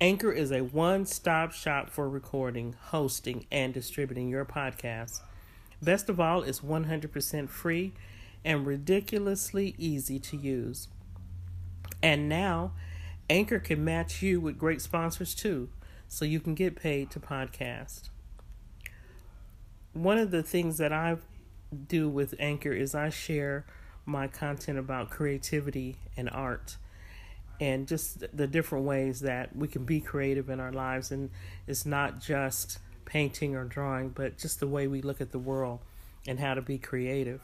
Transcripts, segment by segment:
Anchor is a one stop shop for recording, hosting, and distributing your podcast. Best of all, it's 100% free and ridiculously easy to use. And now, Anchor can match you with great sponsors too, so you can get paid to podcast. One of the things that I do with Anchor is I share my content about creativity and art and just the different ways that we can be creative in our lives. And it's not just painting or drawing, but just the way we look at the world and how to be creative.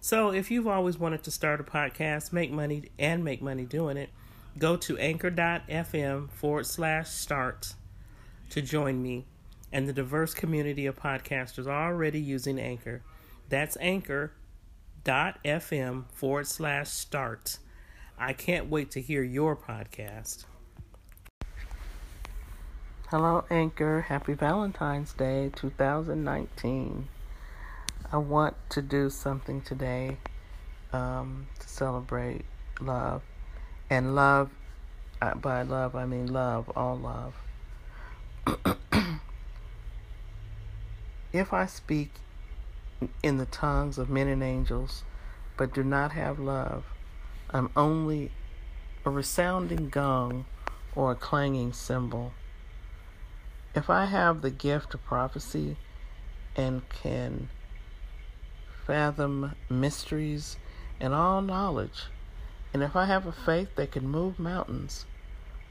So, if you've always wanted to start a podcast, make money, and make money doing it, go to anchor.fm forward slash start to join me and the diverse community of podcasters already using Anchor. That's anchor.fm forward slash start I can't wait to hear your podcast. Hello, Anchor. Happy Valentine's Day 2019. I want to do something today um, to celebrate love. And love, uh, by love, I mean love, all love. if I speak in the tongues of men and angels, but do not have love, I'm only a resounding gong or a clanging cymbal. If I have the gift of prophecy and can fathom mysteries and all knowledge, and if I have a faith that can move mountains,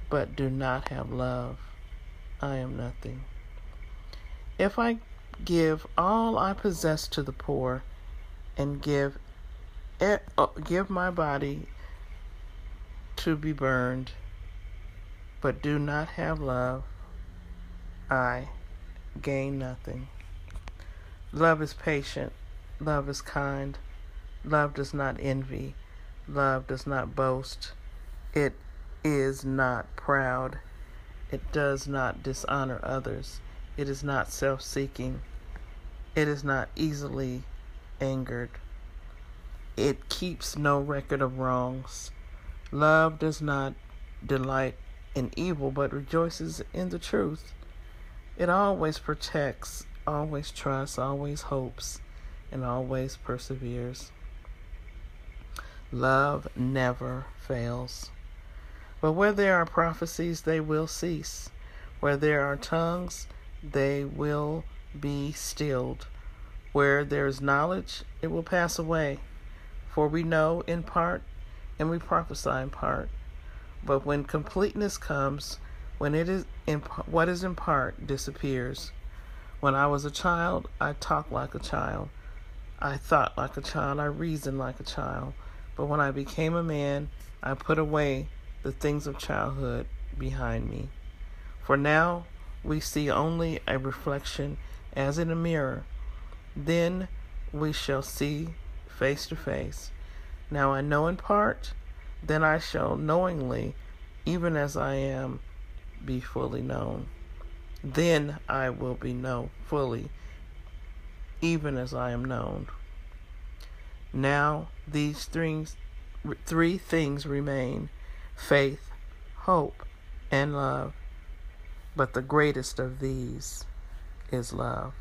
but do not have love, I am nothing. If I give all I possess to the poor and give Oh, give my body to be burned, but do not have love, I gain nothing. Love is patient, love is kind, love does not envy, love does not boast, it is not proud, it does not dishonor others, it is not self seeking, it is not easily angered. It keeps no record of wrongs. Love does not delight in evil, but rejoices in the truth. It always protects, always trusts, always hopes, and always perseveres. Love never fails. But where there are prophecies, they will cease. Where there are tongues, they will be stilled. Where there is knowledge, it will pass away. For we know in part and we prophesy in part. But when completeness comes, when it is in what is in part disappears. When I was a child, I talked like a child. I thought like a child. I reasoned like a child. But when I became a man, I put away the things of childhood behind me. For now we see only a reflection as in a mirror. Then we shall see face to face. Now I know in part, then I shall knowingly, even as I am, be fully known. Then I will be known fully, even as I am known. Now these three, three things remain faith, hope, and love. But the greatest of these is love.